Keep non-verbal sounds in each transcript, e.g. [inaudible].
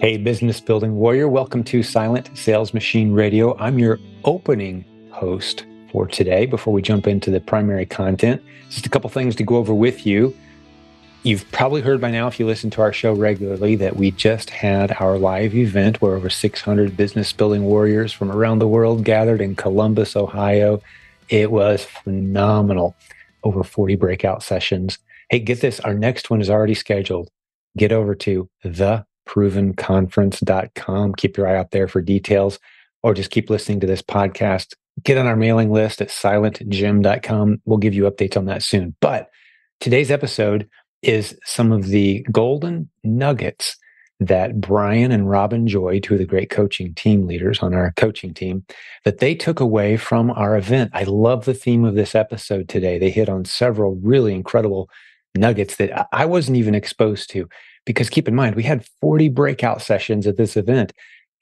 Hey, business building warrior, welcome to Silent Sales Machine Radio. I'm your opening host for today. Before we jump into the primary content, just a couple things to go over with you. You've probably heard by now, if you listen to our show regularly, that we just had our live event where over 600 business building warriors from around the world gathered in Columbus, Ohio. It was phenomenal. Over 40 breakout sessions. Hey, get this, our next one is already scheduled. Get over to the provenconference.com. Keep your eye out there for details or just keep listening to this podcast. Get on our mailing list at silentjim.com. We'll give you updates on that soon. But today's episode is some of the golden nuggets that Brian and Robin Joy, two of the great coaching team leaders on our coaching team, that they took away from our event. I love the theme of this episode today. They hit on several really incredible nuggets that I wasn't even exposed to. Because keep in mind, we had 40 breakout sessions at this event,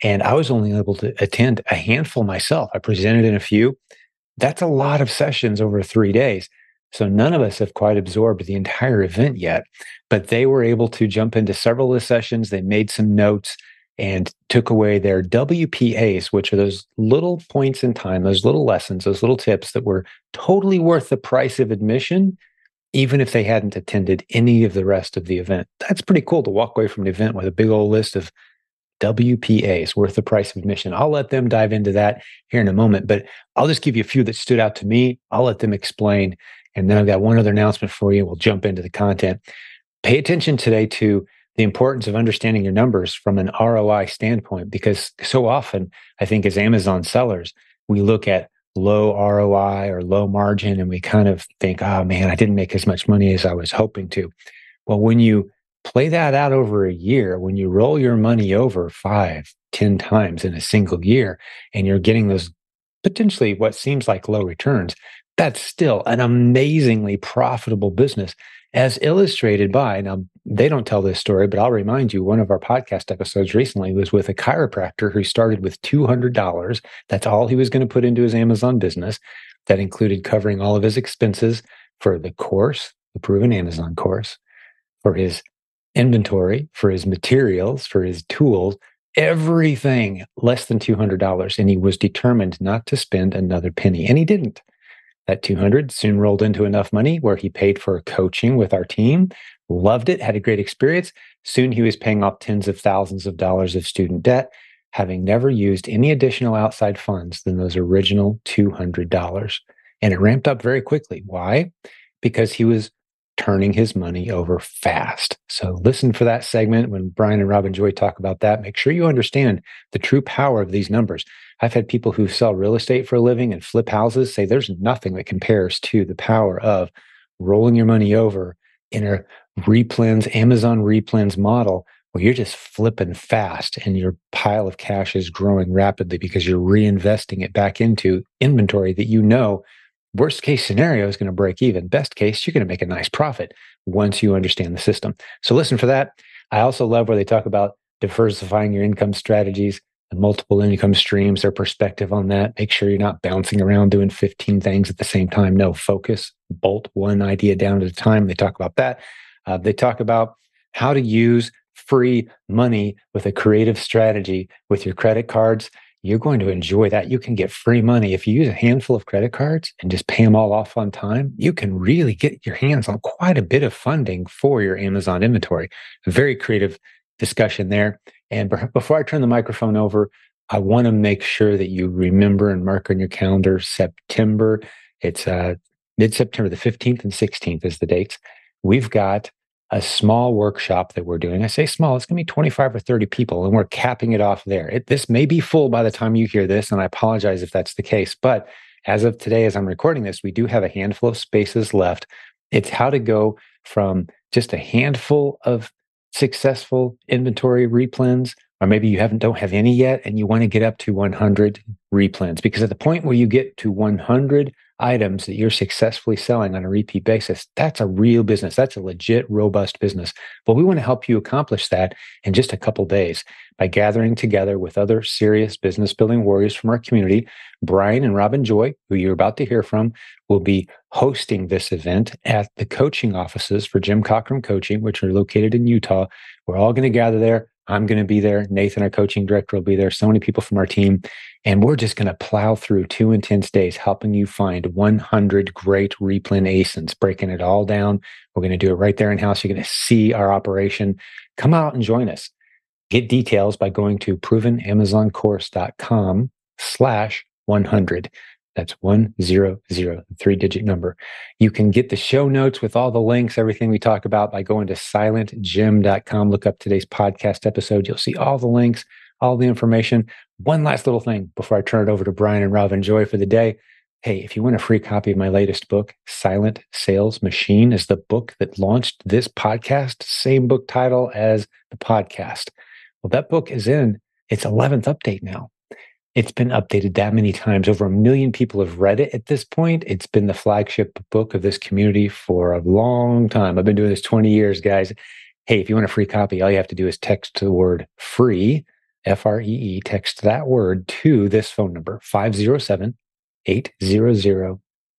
and I was only able to attend a handful myself. I presented in a few. That's a lot of sessions over three days. So none of us have quite absorbed the entire event yet, but they were able to jump into several of the sessions. They made some notes and took away their WPAs, which are those little points in time, those little lessons, those little tips that were totally worth the price of admission even if they hadn't attended any of the rest of the event. That's pretty cool to walk away from an event with a big old list of WPAs worth the price of admission. I'll let them dive into that here in a moment, but I'll just give you a few that stood out to me. I'll let them explain. And then I've got one other announcement for you. We'll jump into the content. Pay attention today to the importance of understanding your numbers from an ROI standpoint, because so often, I think as Amazon sellers, we look at low ROI or low margin, and we kind of think, oh man, I didn't make as much money as I was hoping to. Well, when you play that out over a year, when you roll your money over five, ten times in a single year, and you're getting those potentially what seems like low returns, that's still an amazingly profitable business as illustrated by now they don't tell this story but i'll remind you one of our podcast episodes recently was with a chiropractor who started with $200 that's all he was going to put into his amazon business. That included covering all of his expenses for the course the proven amazon course for his inventory for his materials for his tools everything less than $200 and he was determined not to spend another penny and he didn't that 200 soon rolled into enough money where he paid for coaching with our team, loved it, had a great experience. Soon he was paying off tens of thousands of dollars of student debt, having never used any additional outside funds than those original $200. And it ramped up very quickly. Why? Because he was turning his money over fast. So listen for that segment when Brian and Robin Joy talk about that. Make sure you understand the true power of these numbers. I've had people who sell real estate for a living and flip houses say there's nothing that compares to the power of rolling your money over in a replens, Amazon replens model where you're just flipping fast and your pile of cash is growing rapidly because you're reinvesting it back into inventory that you know worst case scenario is going to break even. Best case, you're going to make a nice profit once you understand the system. So listen for that. I also love where they talk about diversifying your income strategies and multiple income streams, their perspective on that. Make sure you're not bouncing around doing 15 things at the same time. No, focus, bolt one idea down at a time. They talk about that. Uh, they talk about how to use free money with a creative strategy with your credit cards. You're going to enjoy that. You can get free money. If you use a handful of credit cards and just pay them all off on time, you can really get your hands on quite a bit of funding for your Amazon inventory. A very creative discussion there. And before I turn the microphone over, I want to make sure that you remember and mark on your calendar September. It's uh, mid September, the 15th and 16th is the dates. We've got a small workshop that we're doing. I say small, it's going to be 25 or 30 people, and we're capping it off there. It, this may be full by the time you hear this, and I apologize if that's the case. But as of today, as I'm recording this, we do have a handful of spaces left. It's how to go from just a handful of successful inventory replens, or maybe you haven't don't have any yet and you want to get up to 100 replens because at the point where you get to 100 items that you're successfully selling on a repeat basis, that's a real business. That's a legit, robust business. But we want to help you accomplish that in just a couple days by gathering together with other serious business building warriors from our community. Brian and Robin Joy, who you're about to hear from, will be hosting this event at the coaching offices for Jim Cockrum Coaching, which are located in Utah. We're all going to gather there I'm going to be there. Nathan, our coaching director, will be there. So many people from our team. And we're just going to plow through two intense days, helping you find 100 great replen ASINs, breaking it all down. We're going to do it right there in house. You're going to see our operation. Come out and join us. Get details by going to provenamazoncourse.com slash 100. That's one zero zero, three digit number. You can get the show notes with all the links, everything we talk about by going to silentjim.com. Look up today's podcast episode. You'll see all the links, all the information. One last little thing before I turn it over to Brian and Robin Joy for the day. Hey, if you want a free copy of my latest book, Silent Sales Machine is the book that launched this podcast, same book title as the podcast. Well, that book is in its 11th update now. It's been updated that many times. Over a million people have read it at this point. It's been the flagship book of this community for a long time. I've been doing this 20 years, guys. Hey, if you want a free copy, all you have to do is text the word free, F R E E, text that word to this phone number, 507 800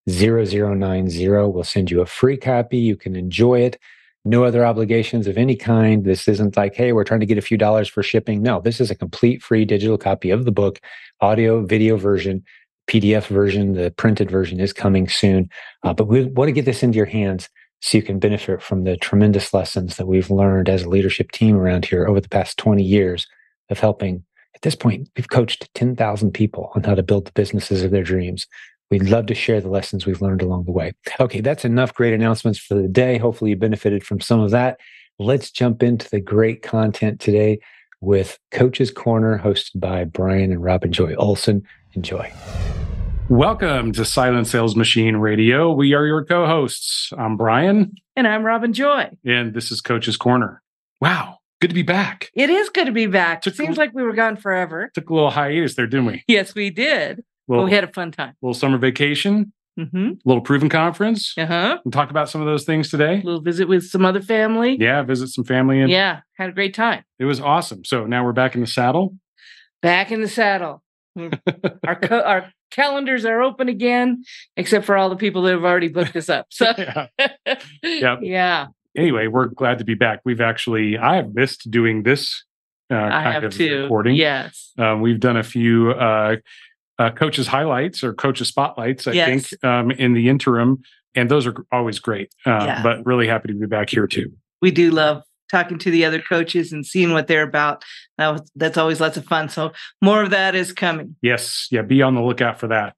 0090. We'll send you a free copy. You can enjoy it no other obligations of any kind. This isn't like, hey, we're trying to get a few dollars for shipping. No, this is a complete free digital copy of the book, audio, video version, PDF version. The printed version is coming soon. Uh, but we want to get this into your hands so you can benefit from the tremendous lessons that we've learned as a leadership team around here over the past 20 years of helping. At this point, we've coached 10,000 people on how to build the businesses of their dreams. We'd love to share the lessons we've learned along the way. Okay, that's enough great announcements for the day. Hopefully, you benefited from some of that. Let's jump into the great content today with Coach's Corner, hosted by Brian and Robin Joy Olson. Enjoy. Welcome to Silent Sales Machine Radio. We are your co hosts. I'm Brian. And I'm Robin Joy. And this is Coach's Corner. Wow, good to be back. It is good to be back. Took Seems a, like we were gone forever. Took a little hiatus there, didn't we? Yes, we did. Well, we had a fun time. Little summer vacation, mm-hmm. little proven conference. Uh huh. And talk about some of those things today. A little visit with some other family. Yeah, visit some family. And yeah, had a great time. It was awesome. So now we're back in the saddle. Back in the saddle. [laughs] our co- our calendars are open again, except for all the people that have already booked us up. So [laughs] yeah. [laughs] Yep. yeah. Anyway, we're glad to be back. We've actually I have missed doing this uh, kind I have of too. recording. Yes. Um, we've done a few uh, uh, coaches highlights or coaches spotlights, I yes. think, um, in the interim. And those are always great. Uh, yeah. But really happy to be back here too. We do love talking to the other coaches and seeing what they're about. That was, that's always lots of fun. So more of that is coming. Yes. Yeah. Be on the lookout for that.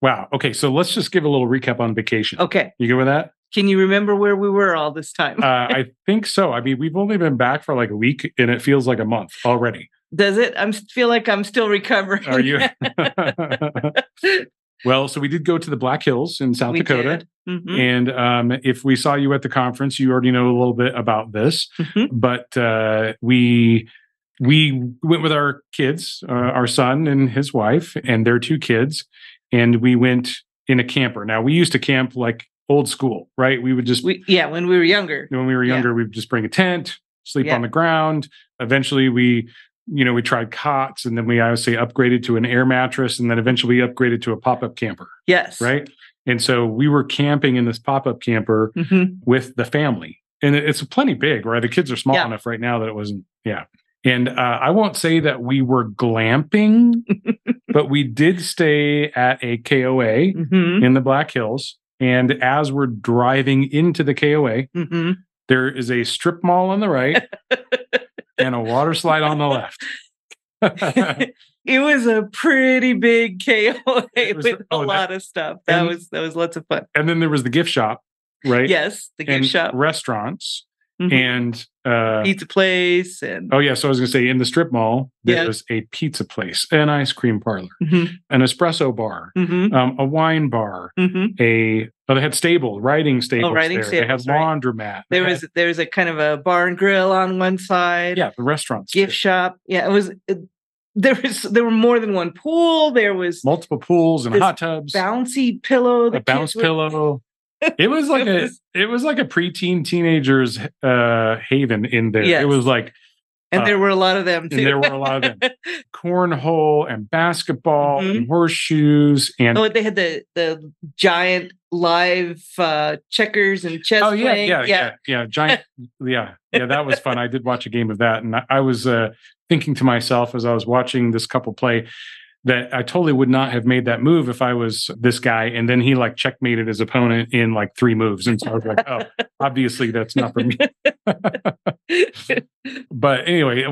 Wow. Okay. So let's just give a little recap on vacation. Okay. You good with that? Can you remember where we were all this time? uh, I think so. I mean, we've only been back for like a week and it feels like a month already. Does it? I feel like I'm still recovering. Are you? [laughs] well, so we did go to the Black Hills in South we Dakota. Mm-hmm. And um, if we saw you at the conference, you already know a little bit about this. Mm-hmm. But uh, we we went with our kids, uh, our son and his wife, and their two kids, and we went in a camper. Now we used to camp like old school, right? We would just we, yeah, when we were younger. When we were younger, yeah. we'd just bring a tent, sleep yeah. on the ground. Eventually, we you know, we tried cots and then we obviously upgraded to an air mattress and then eventually we upgraded to a pop up camper. Yes. Right. And so we were camping in this pop up camper mm-hmm. with the family. And it's plenty big, right? The kids are small yeah. enough right now that it wasn't, yeah. And uh, I won't say that we were glamping, [laughs] but we did stay at a KOA mm-hmm. in the Black Hills. And as we're driving into the KOA, mm-hmm. there is a strip mall on the right [laughs] and a water slide on the left. [laughs] it was a pretty big KOA was, with oh, a lot that, of stuff. That and, was that was lots of fun. And then there was the gift shop, right? Yes, the gift and shop, restaurants, mm-hmm. and uh, pizza place, and oh yeah. So I was gonna say in the strip mall there yeah. was a pizza place, an ice cream parlor, mm-hmm. an espresso bar, mm-hmm. um, a wine bar, mm-hmm. a Oh, they had stable riding stables. Oh, riding there. stables. They had right. laundromat. There they was had, there was a kind of a bar and grill on one side. Yeah, the restaurants. Gift shop. Yeah, it was. It, there was there were more than one pool. There was multiple pools and hot tubs. Bouncy pillow. A bounce pillow. It was like it a it was like a preteen teenager's uh haven in there. Yes. It was like And uh, there were a lot of them too. There were a lot of them. [laughs] Cornhole and basketball mm-hmm. and horseshoes and Oh, they had the the giant live uh checkers and chess Oh yeah, yeah, yeah, yeah, yeah, giant yeah. Yeah, that was fun. I did watch a game of that and I, I was uh thinking to myself as I was watching this couple play that I totally would not have made that move if I was this guy. And then he like checkmated his opponent in like three moves. And so I was like, oh, [laughs] obviously that's not for me. [laughs] but anyway,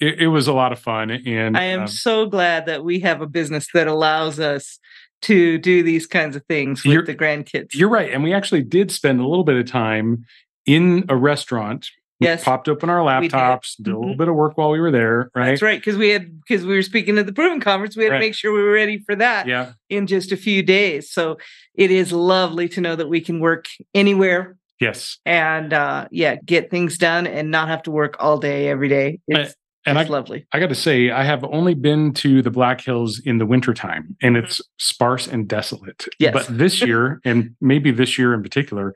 it, it, was a lot of fun. And I am um, so glad that we have a business that allows us to do these kinds of things with the grandkids. You're right. And we actually did spend a little bit of time in a restaurant Yes. popped open our laptops, did, did a little mm-hmm. bit of work while we were there, right? That's right. Because we had because we were speaking at the Proven Conference, we had right. to make sure we were ready for that yeah. in just a few days. So it is lovely to know that we can work anywhere. Yes. And uh yeah, get things done and not have to work all day every day. It's and it's I, lovely. I got to say, I have only been to the Black Hills in the wintertime and it's sparse and desolate. Yes. But this [laughs] year, and maybe this year in particular,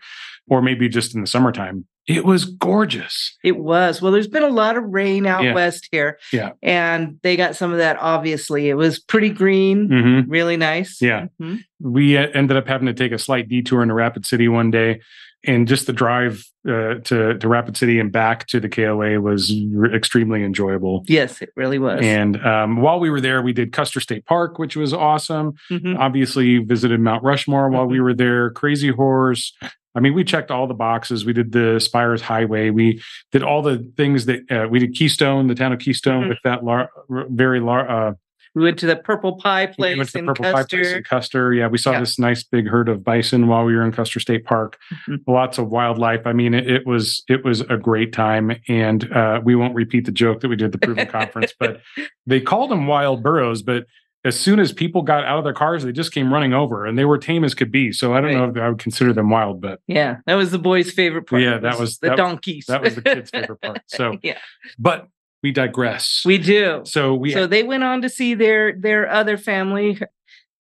or maybe just in the summertime, it was gorgeous. It was. Well, there's been a lot of rain out yeah. west here. Yeah. And they got some of that, obviously. It was pretty green, mm-hmm. really nice. Yeah. Mm-hmm. We uh, ended up having to take a slight detour into Rapid City one day. And just the drive uh, to, to Rapid City and back to the KOA was re- extremely enjoyable. Yes, it really was. And um, while we were there, we did Custer State Park, which was awesome. Mm-hmm. Obviously, visited Mount Rushmore while we mm-hmm. were there. Crazy Horse, I mean, we checked all the boxes. We did the Spires Highway. We did all the things that uh, we did. Keystone, the town of Keystone, mm-hmm. with that lar- very large. Uh, we went to the Purple Pie place. We went to the Purple Custer. Pie place in Custer. Yeah, we saw yeah. this nice big herd of bison while we were in Custer State Park. Mm-hmm. Lots of wildlife. I mean, it, it, was it was a great time. And uh, we won't repeat the joke that we did the Proven [laughs] Conference, but they called them wild burros, but as soon as people got out of their cars, they just came running over, and they were tame as could be. So I don't right. know if I would consider them wild, but yeah, that was the boys' favorite part. Yeah, that was the that, donkeys. That was the kids' [laughs] favorite part. So yeah, but we digress. We do. So we so they went on to see their their other family,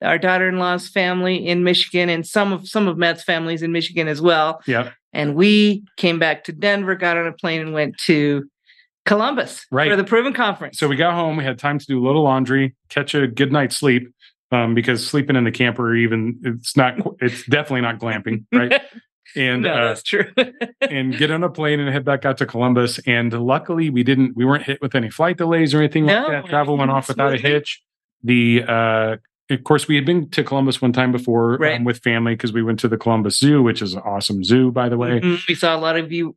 our daughter-in-law's family in Michigan, and some of some of Matt's families in Michigan as well. Yeah, and we came back to Denver, got on a plane, and went to Columbus right. for the Proven Conference. So we got home, we had time to do a little laundry, catch a good night's sleep, um, because sleeping in the camper, even it's not, it's definitely not glamping, [laughs] right? And no, uh, that's true. [laughs] and get on a plane and head back out to Columbus. And luckily, we didn't, we weren't hit with any flight delays or anything no, like that. Travel went off without a hitch. The uh, of course, we had been to Columbus one time before right. um, with family because we went to the Columbus Zoo, which is an awesome zoo, by the way. Mm-hmm. We saw a lot of you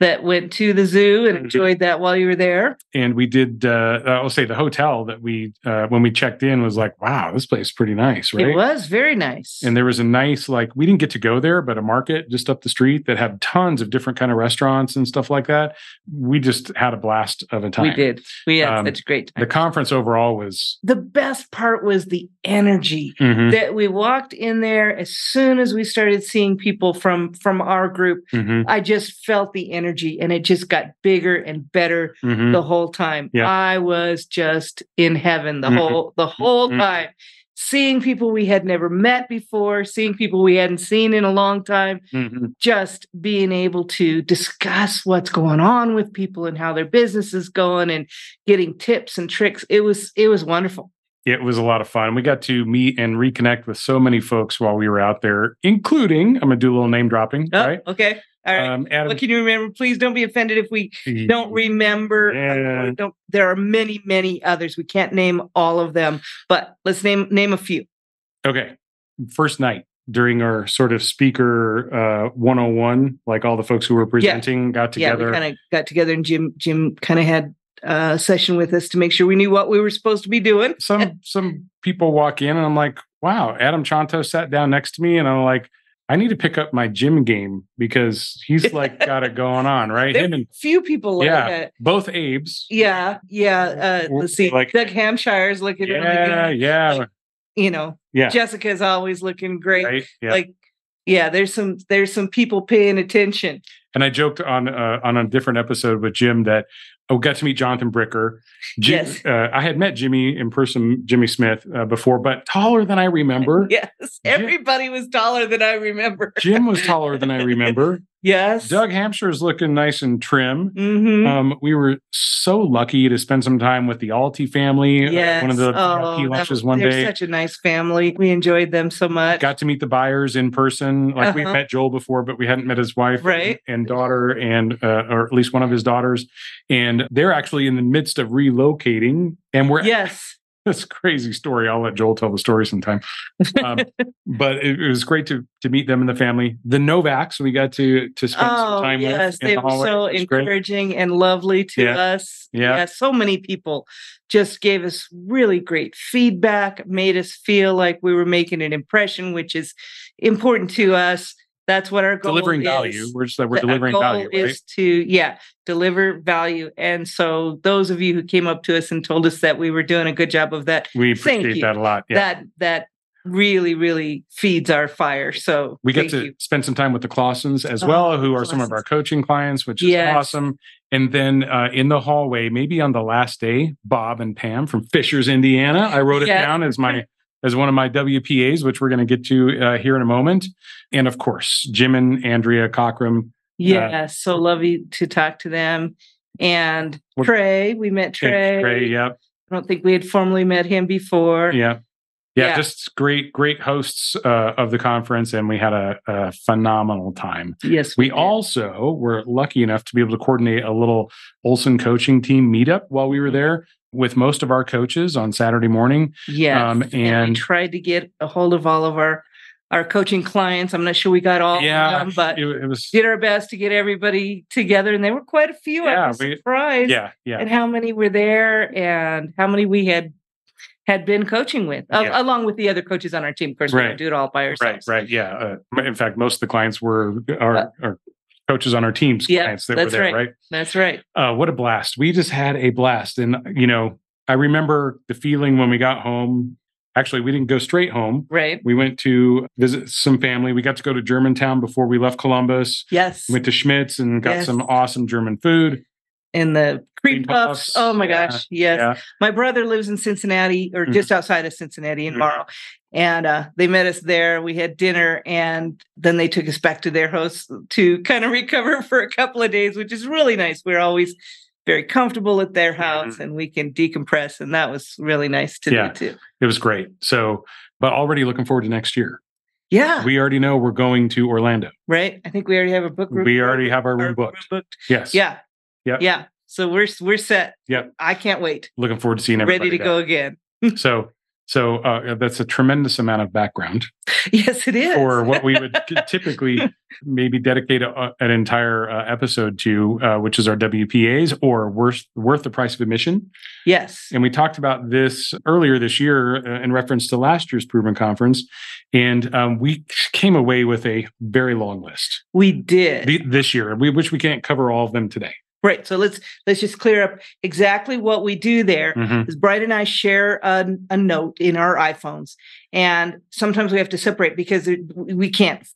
that went to the zoo and mm-hmm. enjoyed that while you were there. And we did, uh, I'll say the hotel that we, uh, when we checked in was like, wow, this place is pretty nice, right? It was very nice. And there was a nice, like, we didn't get to go there, but a market just up the street that had tons of different kind of restaurants and stuff like that. We just had a blast of a time. We did. We had um, such a great time. The conference overall was. The best part was the energy mm-hmm. that we walked in there as soon as we started seeing people from, from our group. Mm-hmm. I just felt the energy and it just got bigger and better mm-hmm. the whole time. Yeah. I was just in heaven the mm-hmm. whole the whole mm-hmm. time. Seeing people we had never met before, seeing people we hadn't seen in a long time, mm-hmm. just being able to discuss what's going on with people and how their business is going and getting tips and tricks. It was it was wonderful it was a lot of fun. We got to meet and reconnect with so many folks while we were out there, including I'm gonna do a little name dropping. Oh, right? Okay. All right. Um, Adam, what can you remember? Please don't be offended if we don't remember. Yeah. Don't. There are many, many others. We can't name all of them, but let's name name a few. Okay. First night during our sort of speaker uh, 101, like all the folks who were presenting yeah. got together. Yeah, we kind of got together, and Jim Jim kind of had a session with us to make sure we knew what we were supposed to be doing. Some [laughs] some people walk in, and I'm like, wow, Adam Chonto sat down next to me, and I'm like I need to pick up my gym game because he's like [laughs] got it going on, right? Him and a few people like yeah, that. Both Abe's. Yeah, yeah. Uh, let's see. Like Doug Hampshire's looking yeah, really Yeah, like, you know, yeah. Jessica's always looking great. Right? Yeah. Like, yeah, there's some there's some people paying attention. And I joked on uh, on a different episode with Jim that oh, got to meet Jonathan Bricker. Jim, yes. Uh, I had met Jimmy in person, Jimmy Smith, uh, before, but taller than I remember. [laughs] Yes. Everybody Jim, was taller than I remember. Jim was taller than I remember. [laughs] Yes. Doug Hampshire is looking nice and trim. Mm-hmm. Um, we were so lucky to spend some time with the Alti family. Yes. Uh, one of the oh, lunches one they're day. Such a nice family. We enjoyed them so much. Got to meet the buyers in person. Like uh-huh. we met Joel before, but we hadn't met his wife right. and, and daughter, and uh, or at least one of his daughters. And they're actually in the midst of relocating. And we're yes [laughs] That's a crazy story. I'll let Joel tell the story sometime. Um, [laughs] but it, it, was great to to meet them and the family. The Novaks, we got to to spend oh, some time yes, with. Yes, they the were so encouraging great. and lovely to yeah. us. Yeah. yeah, so many people just gave us really great feedback, made us feel like we were making an impression, which is important to us. That's what our goal is. delivering is. value. We're just we're delivering value. Right? Is to yeah deliver value. And so those of you who came up to us and told us that we were doing a good job of that, we appreciate that a lot. Yeah. That that really really feeds our fire. So we get to you. spend some time with the Clausens as well, Oh, who are some of our coaching clients, which is Yes. awesome. And then uh, in the hallway, maybe on the last day, Bob and Pam from Fishers, Indiana. I wrote it Yeah. down as my as one of my WPAs, which we're going to get to uh, here in a moment. And of course, Jim and Andrea Cockrum. Yeah, so lovely to talk to them. And Trey, we met Trey. Trey, yeah, I don't think we had formally met him before. yeah. Yeah, Yeah. just great, great hosts uh, of the conference, and we had a, a phenomenal time. Yes, We did. also were lucky enough to be able to coordinate a little Olson coaching team meetup while we were there with most of our coaches on Saturday morning. Yes, um, and, we and- tried to get a hold of all of our our coaching clients. I'm not sure we got all yeah, of them, but it, it was. did our best to get everybody together, and there were quite a few. I Yeah, was we- surprised Yeah, yeah, at how many were there and how many we had had been coaching with, Yeah. along with the other coaches on our team. Of course, we Right. don't do it all by right, ourselves. right. Yeah. Uh, in fact, most of the clients were our, our coaches on our team's Yeah, clients that were that's there. right. right? That's right. uh, what a blast. We just had a blast. And, you know, I remember the feeling when we got home. Actually, we didn't go straight home. Right. We went to visit some family. We got to go to Germantown before we left Columbus. Yes. Went to Schmidt's and got Yes. some awesome German food. And the cream Cream puffs. puffs, Oh my yeah, gosh. Yes. Yeah. My brother lives in Cincinnati or Mhm. just outside of Cincinnati in Mhm. Morrow. And uh, they met us there. We had dinner and then they took us back to their house to kind of recover [laughs] for a couple of days, which is really nice. We're always very comfortable at their house and we can decompress. And that was really nice to Mm-hmm. Yeah. do too. It was great. So, but already looking forward to next year. Yeah. We already know we're going to Orlando. right. I think we already have a book. room- We already have our our room booked. booked. Yes. Yeah. Yep. Yeah. So we're we're set. Yep. I can't wait. Looking forward to seeing everybody. Ready to go again. [laughs] So, so uh, that's a tremendous amount of background Yes, it is. for what we would [laughs] typically maybe dedicate a, an entire uh, episode to, uh, which is our WPAs or worth worth the price of admission. yes. And we talked about this earlier this year uh, in reference to last year's Proven Conference, and um, we came away with a very long list We did. th- this year. We which we can't cover all of them today. Right. So let's let's just clear up exactly what we do there. Mhm. Because Brian and I share a, a note in our iPhones, and sometimes we have to separate because we can't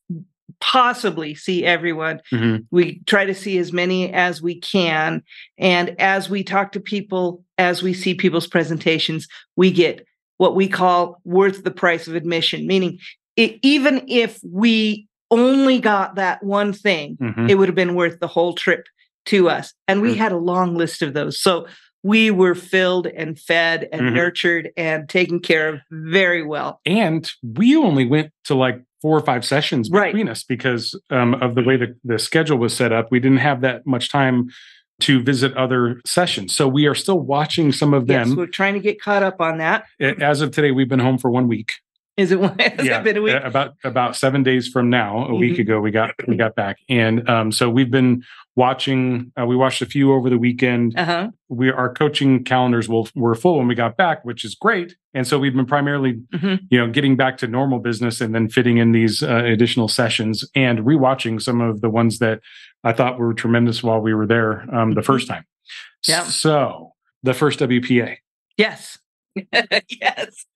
possibly see everyone. Mhm. We try to see as many as we can, and as we talk to people, as we see people's presentations, we get what we call worth the price of admission. Meaning, it, even if we only got that one thing, Mhm. it would have been worth the whole trip to us. And we Mm. had a long list of those. So we were filled and fed and Mhm. nurtured and taken care of very well. And we only went to like four or five sessions Right. between us because um, of the way the, the schedule was set up. We didn't have that much time to visit other sessions. So we are still watching some of Yes, them. we're trying to get caught up on that. As of today, we've been home for one week. Is it [laughs] has yeah, it been a week? about about seven days from now, a week Mhm. ago, we got we got back, and um, so we've been watching. Uh, we watched a few over the weekend. Uh-huh. We our coaching calendars will, were full when we got back, which is great. And so we've been primarily, Mhm. you know, getting back to normal business and then fitting in these uh, additional sessions and rewatching some of the ones that I thought were tremendous while we were there um, the first time. Yeah. So the first WPA. Yes. [laughs] yes.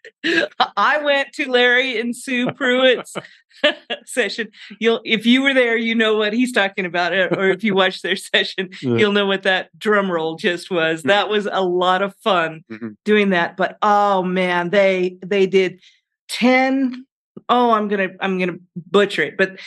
I went to Larry and Sue Pruitt's [laughs] session. You'll if you were there, you know what he's talking about. uh, Or if you watched their [laughs] session, Yeah. you'll know what that drum roll just was. Mhm. That was a lot of fun Mhm. doing that. But oh man, they they did 10 oh i'm gonna i'm gonna butcher it but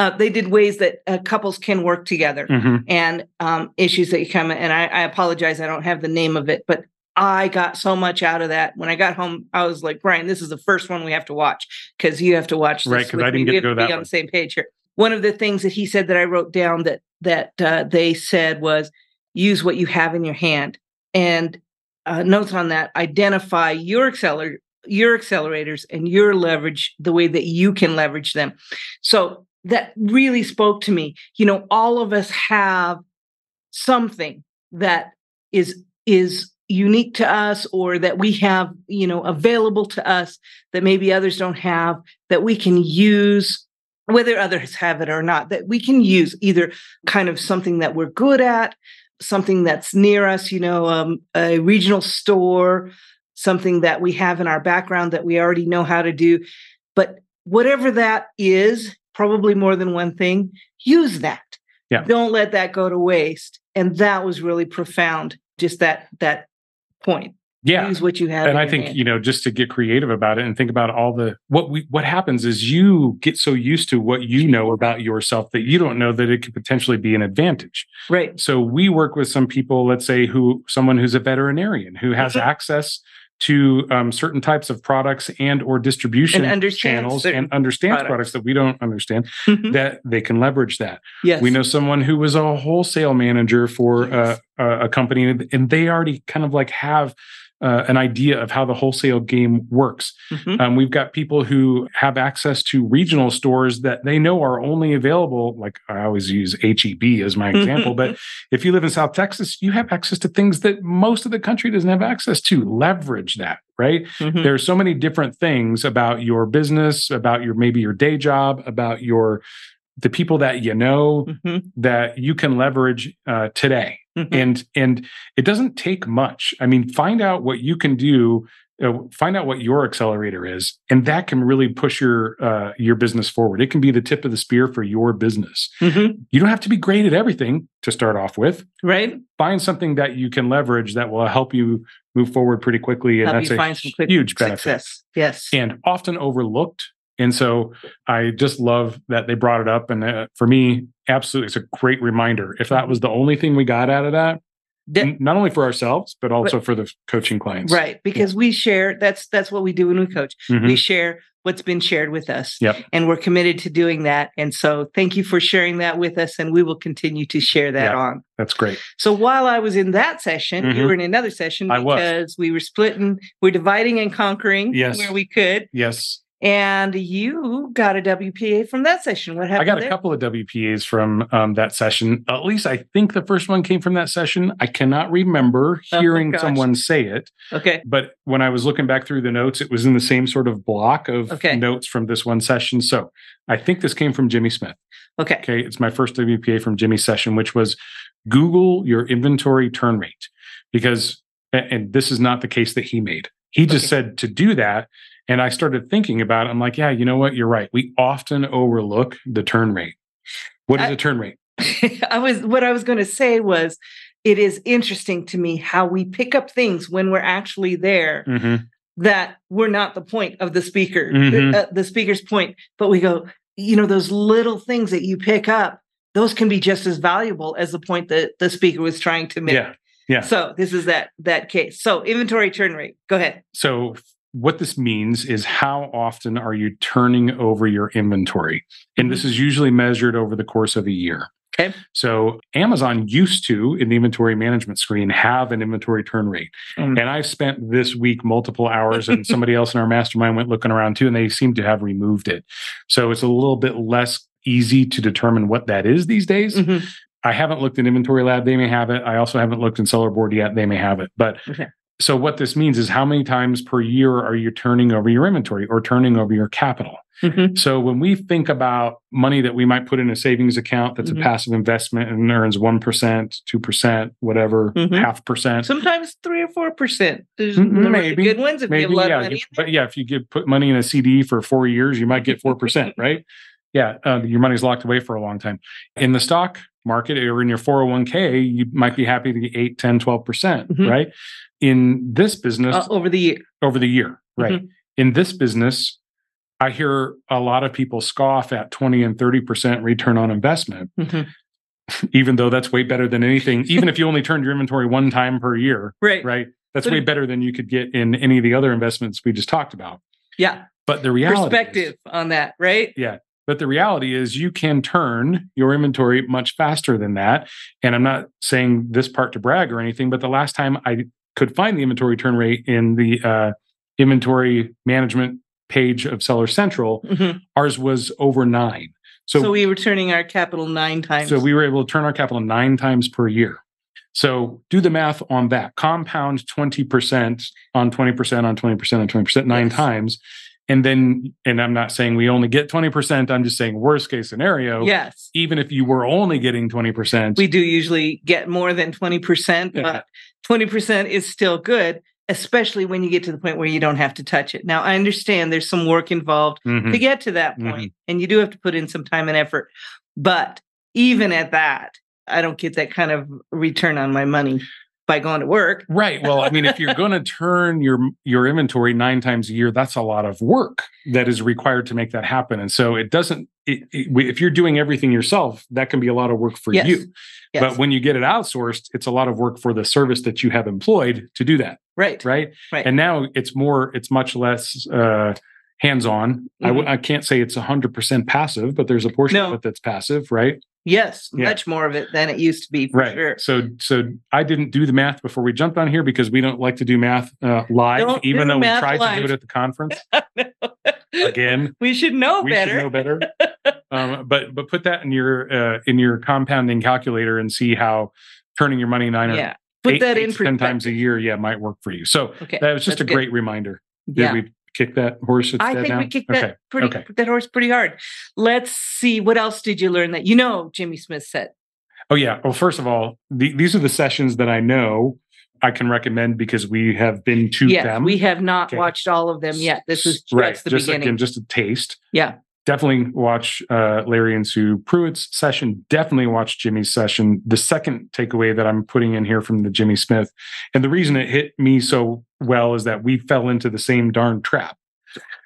uh, they did ways that uh, couples can work together mm-hmm. and um, issues that you come. And I, I apologize, I don't have the name of it, but I got so much out of that. When I got home, I was like, Brian, this is the first one we have to watch because you have to watch this. Right, because I didn't get to go that be on the same page here. One of the things that he said that I wrote down that that uh, they said was use what you have in your hand and uh, notes on that identify your accelerator your accelerators and your leverage the way that you can leverage them so that really spoke to me you know all of us have something that is is unique to us or that we have you know available to us that maybe others don't have that we can use whether others have it or not that we can use either kind of something that we're good at something that's near us you know um, a regional store something that we have in our background that we already know how to do. But whatever that is probably more than one thing use that. Yeah. don't let that go to waste. And that was really profound just that that point yeah use what you have and i think hand. you know just to get creative about it and think about all the what we what happens is you get so used to what you know about yourself that you don't know that it could potentially be an advantage right so we work with some people let's say who someone who's a veterinarian who has mm-hmm. access to um, certain types of products and or distribution and channels and understands products. products. that we don't understand mm-hmm. that they can leverage that yes. we know someone who was a wholesale manager for yes. uh, a company and they already kind of like have uh, an idea of how the wholesale game works. Mm-hmm. Um, we've got people who have access to regional stores that they know are only available. Like I always use HEB as my example, but [laughs] if you live in South Texas, you have access to things that most of the country doesn't have access to. Leverage that, right? Mm-hmm. There are so many different things about your business, about your maybe your day job, about your the people that you know mm-hmm. that you can leverage uh, today Mm-hmm. And and it doesn't take much. I mean, find out what you can do. Uh, find out what your accelerator is, and that can really push your uh, your business forward. It can be the tip of the spear for your business. Mm-hmm. You don't have to be great at everything to start off with. Right. Find something that you can leverage that will help you move forward pretty quickly, and help that's a find some quick huge benefit. Success. Yes, and often overlooked and so I just love that they brought it up. And uh, for me, absolutely, it's a great reminder. If that was the only thing we got out of that, not only for ourselves but also but, for the coaching clients right because yeah. we share that's that's what we do when we coach mm-hmm. we share what's been shared with us yep. and we're committed to doing that and so thank you for sharing that with us and we will continue to share that yeah, on that's great so while i was in that session mm-hmm. you were in another session I because we were splitting we're dividing and conquering yes. where we could yes and you got a WPA from that session. What happened? I got there? a couple of WPAs from um, that session. At least I think the first one came from that session. I cannot remember oh hearing oh someone say it. Okay. But when I was looking back through the notes, it was in the same sort of block of okay. notes from this one session. So I think this came from Jimmy Smith. Okay. Okay. It's my first WPA from Jimmy's session, which was Google your inventory turn rate. Because, and this is not the case that he made. He just okay. said to do that and I started thinking about it. I'm like, yeah, you know what? You're right. We often overlook the turn rate. What is I, the turn rate? [laughs] I was what I was going to say was it is interesting to me how we pick up things when we're actually there mm-hmm. that we're not the point of the speaker, mm-hmm. the, uh, the speaker's point, but we go, you know, those little things that you pick up, those can be just as valuable as the point that the speaker was trying to make. Yeah. Yeah. So this is that that case. So inventory turn rate. Go ahead. So what this means is how often are you turning over your inventory? And this mm-hmm. is usually measured over the course of a year. Okay. So Amazon used to, in the inventory management screen, have an inventory turn rate. Mm. And I've spent this week multiple hours, and [laughs] somebody else in our mastermind went looking around too, and they seem to have removed it. So it's a little bit less easy to determine what that is these days. Mm-hmm. I haven't looked in Inventory Lab. They may have it. I also haven't looked in Seller Board yet. They may have it. But okay. So what this means is how many times per year are you turning over your inventory or turning over your capital? Mm-hmm. So when we think about money that we might put in a savings account that's mm-hmm. a passive investment and earns 1%, 2%, whatever, mm-hmm. half percent. Sometimes 3 or 4%. There's maybe good ones if maybe, you lot yeah, money. You, but yeah, if you give put money in a CD for 4 years, you might get 4%, [laughs] right? Yeah, uh, your money's locked away for a long time. In the stock market or in your 401k, you might be happy to get 8, 10, 12%, percent mm-hmm. right? in this business uh, over the year over the year right mm-hmm. in this business I hear a lot of people scoff at 20 and 30% return on investment, mm-hmm. even though that's way better than anything. even if you only turned your inventory one time per year, right? Right. That's but way better than you could get in any of the other investments we just talked about. Yeah. But the reality perspective is, on that, right? Yeah. But the reality is you can turn your inventory much faster than that. And I'm not saying this part to brag or anything, but the last time I could find the inventory turn rate in the uh, inventory management page of Seller Central, mm-hmm. ours was over nine. So, so we were turning our capital nine times. So we were able to turn our capital nine times per year. So do the math on that. Compound 20% on 20% on 20% on 20% nine yes. times. And then, and I'm not saying we only get 20%, I'm just saying worst case scenario. Yes. Even if you were only getting 20%. We do usually get more than 20%, but 20% is still good especially when you get to the point where you don't have to touch it. Now, I understand there's some work involved mm-hmm. to get to that point, mm-hmm. and you do have to put in some time and effort. But even at that, I don't get that kind of return on my money by going to work. Right. Well, I mean, if you're going [laughs] to turn your your inventory nine times a year, that's a lot of work that is required to make that happen. And so it doesn't. It, it, if you're doing everything yourself, that can be a lot of work for yes. you. Yes. But when you get it outsourced, it's a lot of work for the service that you have employed to do that. Right. Right. Right. And now it's more. It's much less. Uh, hands-on. Mm-hmm. I w- I can't say it's 100% passive, but there's a portion no. of it that's passive, right? Yes, yeah. much more of it than it used to be. right. Sure. So, so I didn't do the math before we jumped on here because we don't like to do math uh, live, don't even though we tried live. to do it at the conference. [laughs] Again, we should know we better. Should know better. [laughs] um, but but put that in your uh, in your compounding calculator and see how turning your money nine yeah. or put eight, that in ten times a year, yeah, might work for you. So okay. that was just That's a great good. reminder. Did yeah. we kick that horse? I think we kicked okay. that pretty okay. that horse pretty hard. Let's see what else did you learn that you know Jimmy Smith said. Oh yeah. Well, first of all, the, these are the sessions that I know I can recommend because we have been to yes, them. We have not okay. watched all of them yet. This is right. the just beginning. Again, just a taste. Yeah. Definitely watch uh, Larry and Sue Pruitt's session. Definitely watch Jimmy's session. The second takeaway that I'm putting in here from the Jimmy Smith, and the reason it hit me so well is that we fell into the same darn trap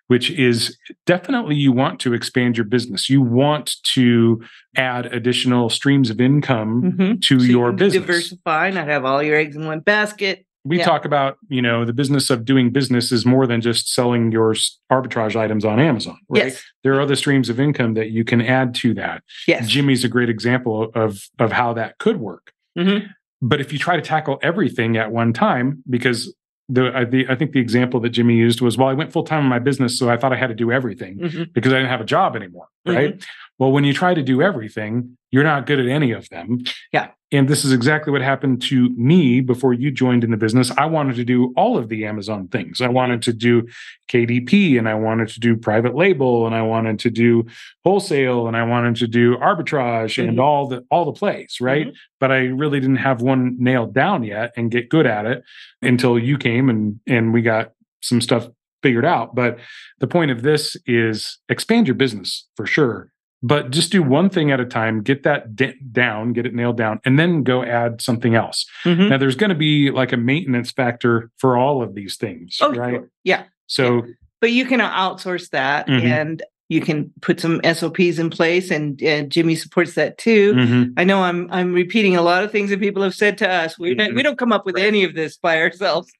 which is definitely you want to expand your business. You want to add additional streams of income mm-hmm. to so your you business. Diversify, not have all your eggs in one basket. We yeah. talk about, you know, the business of doing business is more than just selling your arbitrage items on Amazon, right? Yes. There are other streams of income that you can add to that. Yes. Jimmy's a great example of of how that could work. Mm-hmm. But if you try to tackle everything at one time, because the I, the I, think the example that Jimmy used was, well, I went full time in my business, so I thought I had to do everything mm-hmm. because I didn't have a job anymore, right? Mm-hmm. Well, when you try to do everything, you're not good at any of them. Yeah. And this is exactly what happened to me before you joined in the business. I wanted to do all of the Amazon things. I wanted to do KDP and I wanted to do private label and I wanted to do wholesale and I wanted to do arbitrage mm-hmm. and all the all the plays, right? Mm-hmm. But I really didn't have one nailed down yet and get good at it until you came and and we got some stuff figured out. But the point of this is expand your business for sure but just do one thing at a time get that d- down get it nailed down and then go add something else mm-hmm. now there's going to be like a maintenance factor for all of these things oh, right sure. yeah so yeah. but you can outsource that mm-hmm. and you can put some SOPs in place and, and Jimmy supports that too. Mm-hmm. I know I'm I'm repeating a lot of things that people have said to us. We we don't come up with right. any of this by ourselves.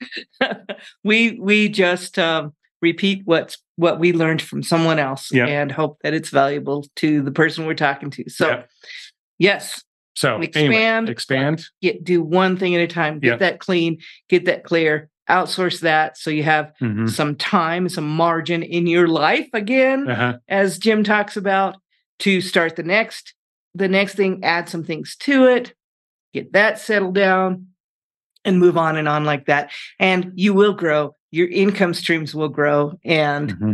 [laughs] we we just um, repeat what's what we learned from someone else yeah. and hope that it's valuable to the person we're talking to. So, yeah. yes. So expand, anyway, expand. Get do one thing at a time. Get yeah. that clean. Get that clear. Outsource that so you have mm-hmm. some time, some margin in your life again, uh-huh. as Jim talks about, to start the next the next thing. Add some things to it. Get that settled down, and move on and on like that. And you will grow your income streams will grow. And mm-hmm.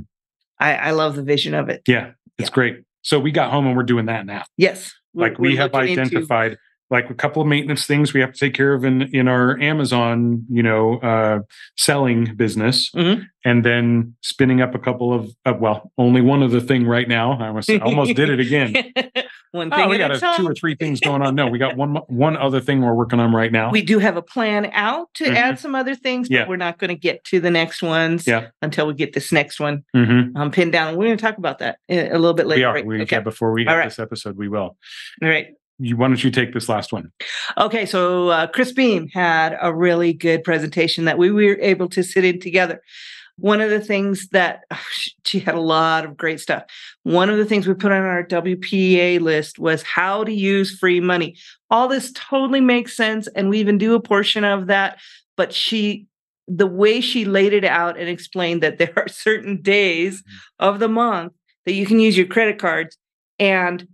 I, I, love the vision of it. Yeah, it's yeah. great. So we got home and we're doing that now. Yes. Like we have identified into... like a couple of maintenance things we have to take care of in in our Amazon, you know, uh, selling business, mm-hmm. and then spinning up a couple of uh, well, only one other thing right now. I almost, almost did it again. [laughs] one oh, thing. Oh, we got a, two or three things going on. No, we got [laughs] one one other thing we're working on right now. We do have a plan out to mm-hmm. add some other things, but yeah. we're not going to get to the next ones yeah. until we get this next one mm-hmm. um, pinned down. We're going to talk about that a little bit later. We are. Right? We, okay. Yeah, before we end right. this episode, we will. All right you, why don't you take this last one? Okay, so uh, Chris Beam had a really good presentation that we were able to sit in together. One of the things that [laughs] she had a lot of great stuff. One of the things we put on our WPA list was how to use free money. All this totally makes sense, and we even do a portion of that. But she, the way she laid it out and explained that [laughs] there are certain days mm-hmm. of the month that you can use your credit cards and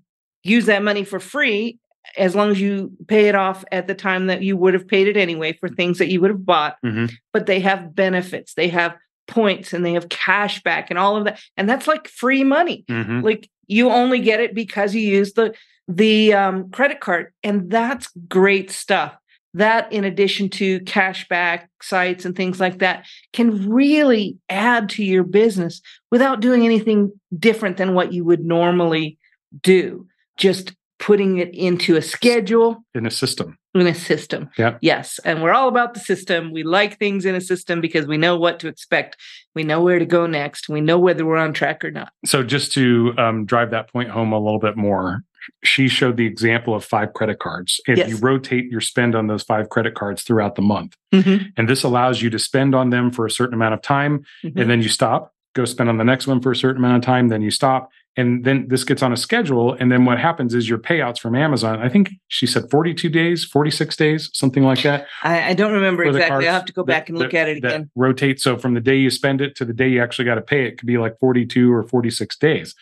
use that money for free as long as you pay it off at the time that you would have paid it anyway for things that you would have bought. Mm-hmm. But they have benefits, they have points, and they have cash back and all of that. And that's like free money. Mm-hmm. Like you only get it because you use the the um, credit card, and that's great stuff. That, in addition to cashback sites and things like that, can really add to your business without doing anything different than what you would normally do just putting it into a schedule. In a system. In a system. Yeah. Yes and we're all about the system. We like things in a system because we know what to expect. We know where to go next. We know whether we're on track or not. So just to um, drive that point home a little bit more she showed the example of five credit cards. If yes. you rotate your spend on those five credit cards throughout the month mm-hmm. and this allows you to spend on them for a certain amount of time mm-hmm. and then you stop go spend on the next one for a certain amount of time then you stop and then this gets on a schedule and then what happens is your payouts from amazon i think she said 42 days 46 days something like that. I, I don't remember exactly. I'll have to go back and look that, at it again. rotate. So from the day you spend it to the day you actually got to pay it could be like 42 or 46 days.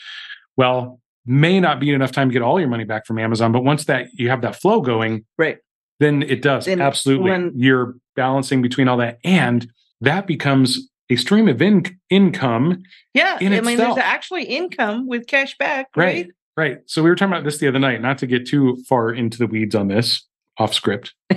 Well may not be enough time to get all your money back from amazon but once that you have that flow going right. then it does. Then absolutely. when, you're balancing between all that and that becomes a stream of in- income. Yeah, in I mean, there's actually income with cash back, right? right? Right. So we were talking about this the other night. Not to get too far into the weeds on this, off script. [laughs]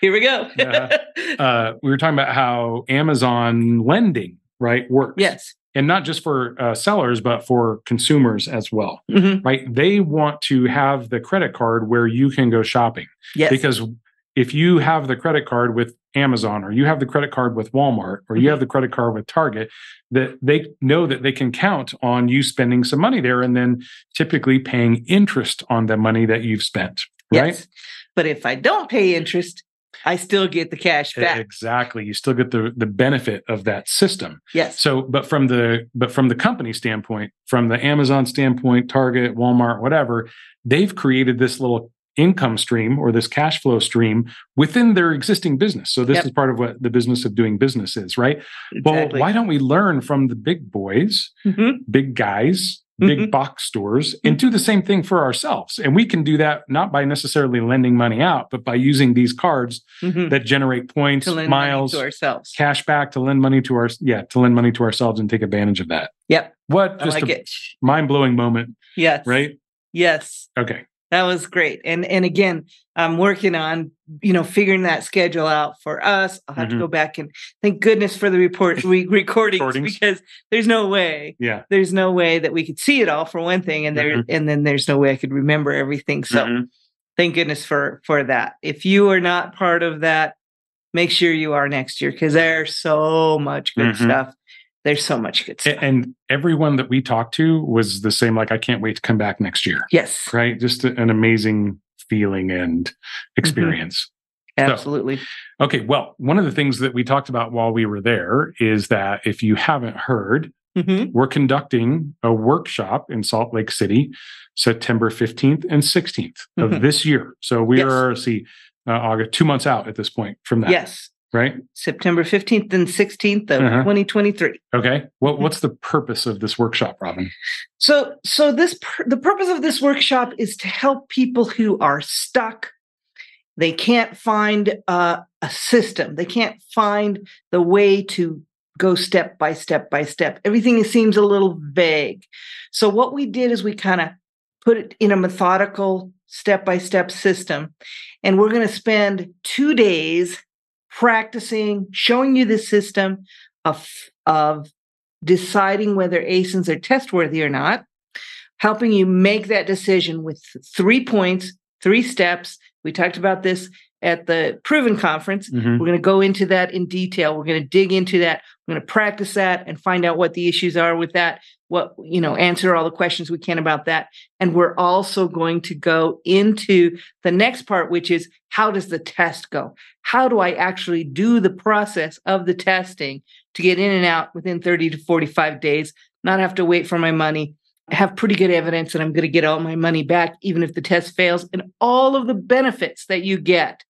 Here we go. uh, [laughs] uh, we were talking about how Amazon lending, right, works. Yes. And not just for uh, sellers, but for consumers as well, mm-hmm. right? They want to have the credit card where you can go shopping. Yes. Because if you have the credit card with Amazon or you have the credit card with Walmart or you mm-hmm. have the credit card with Target, that they know that they can count on you spending some money there and then typically paying interest on the money that you've spent. Right. Yes. But if I don't pay interest, I still get the cash back. Exactly. You still get the the benefit of that system. Yes. So, but from the but from the company standpoint, from the Amazon standpoint, Target, Walmart, whatever, they've created this little income stream or this cash flow stream within their existing business. So this yep. is part of what the business of doing business is, right? Exactly. Well, why don't we learn from the big boys, mm-hmm. big guys, big mm-hmm. box stores and do the same thing for ourselves? And we can do that not by necessarily lending money out, but by using these cards mm-hmm. that generate points, miles, to ourselves, cash back to lend money to our yeah, to lend money to ourselves and take advantage of that. Yep. What just like a mind-blowing moment. Yes. Right? Yes. Okay that was great and and again i'm working on you know figuring that schedule out for us i'll have mm-hmm. to go back and thank goodness for the report re- [laughs] recordings because there's no way yeah there's no way that we could see it all for one thing and there mm-hmm. and then there's no way i could remember everything so mm-hmm. thank goodness for for that if you are not part of that make sure you are next year because there's so much good mm-hmm. stuff there's so much good stuff. And everyone that we talked to was the same, like, I can't wait to come back next year. Yes. Right. Just an amazing feeling and mm-hmm. experience. Mm-hmm. Absolutely. So, okay. Well, one of the things that we talked about while we were there is that if you haven't heard, mm-hmm. we're conducting a workshop in Salt Lake City, September 15th and 16th of mm-hmm. this year. So we yes. are, see, uh, August, two months out at this point from that. Yes right? September 15th and 16th of uh-huh. 2023. Okay. What, mm-hmm. what's the purpose of this workshop, Robin? So, so this, the purpose of this workshop is to help people who are stuck. They can't find uh, a system. They can't find the way to go step by step by step. Everything seems a little vague. So what we did is we kind of put it in a methodical step by step system. And we're going to spend two days practicing, showing you the system of, of deciding whether ASINs are test worthy or not, helping you make that decision with three points, three steps. We talked about this at the proven conference mm-hmm. we're going to go into that in detail we're going to dig into that we're going to practice that and find out what the issues are with that what you know answer all the questions we can about that and we're also going to go into the next part which is how does the test go how do i actually do the process of the testing to get in and out within 30 to 45 days not have to wait for my money have pretty good evidence that I'm going to get all my money back, even if the test fails, and all of the benefits that you get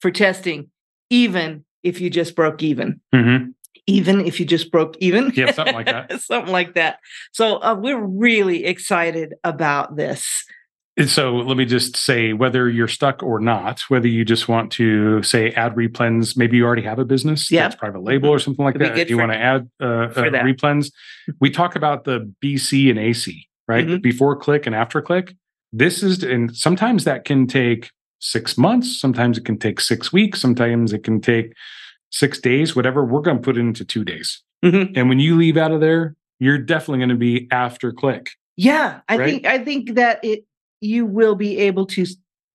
for testing, even if you just broke even. Mm-hmm. Even if you just broke even. Yeah, something like that. [laughs] something like that. So uh, we're really excited about this. And so let me just say whether you're stuck or not, whether you just want to say add replens, maybe you already have a business yep. that's private label or something like that. If you want to add uh, uh, replens, we talk about the BC and AC, right? Mm-hmm. Before click and after click. This is, and sometimes that can take six months. Sometimes it can take six weeks. Sometimes it can take six days, whatever. We're going to put it into two days. Mm-hmm. And when you leave out of there, you're definitely going to be after click. Yeah, I right? think I think that it you will be able to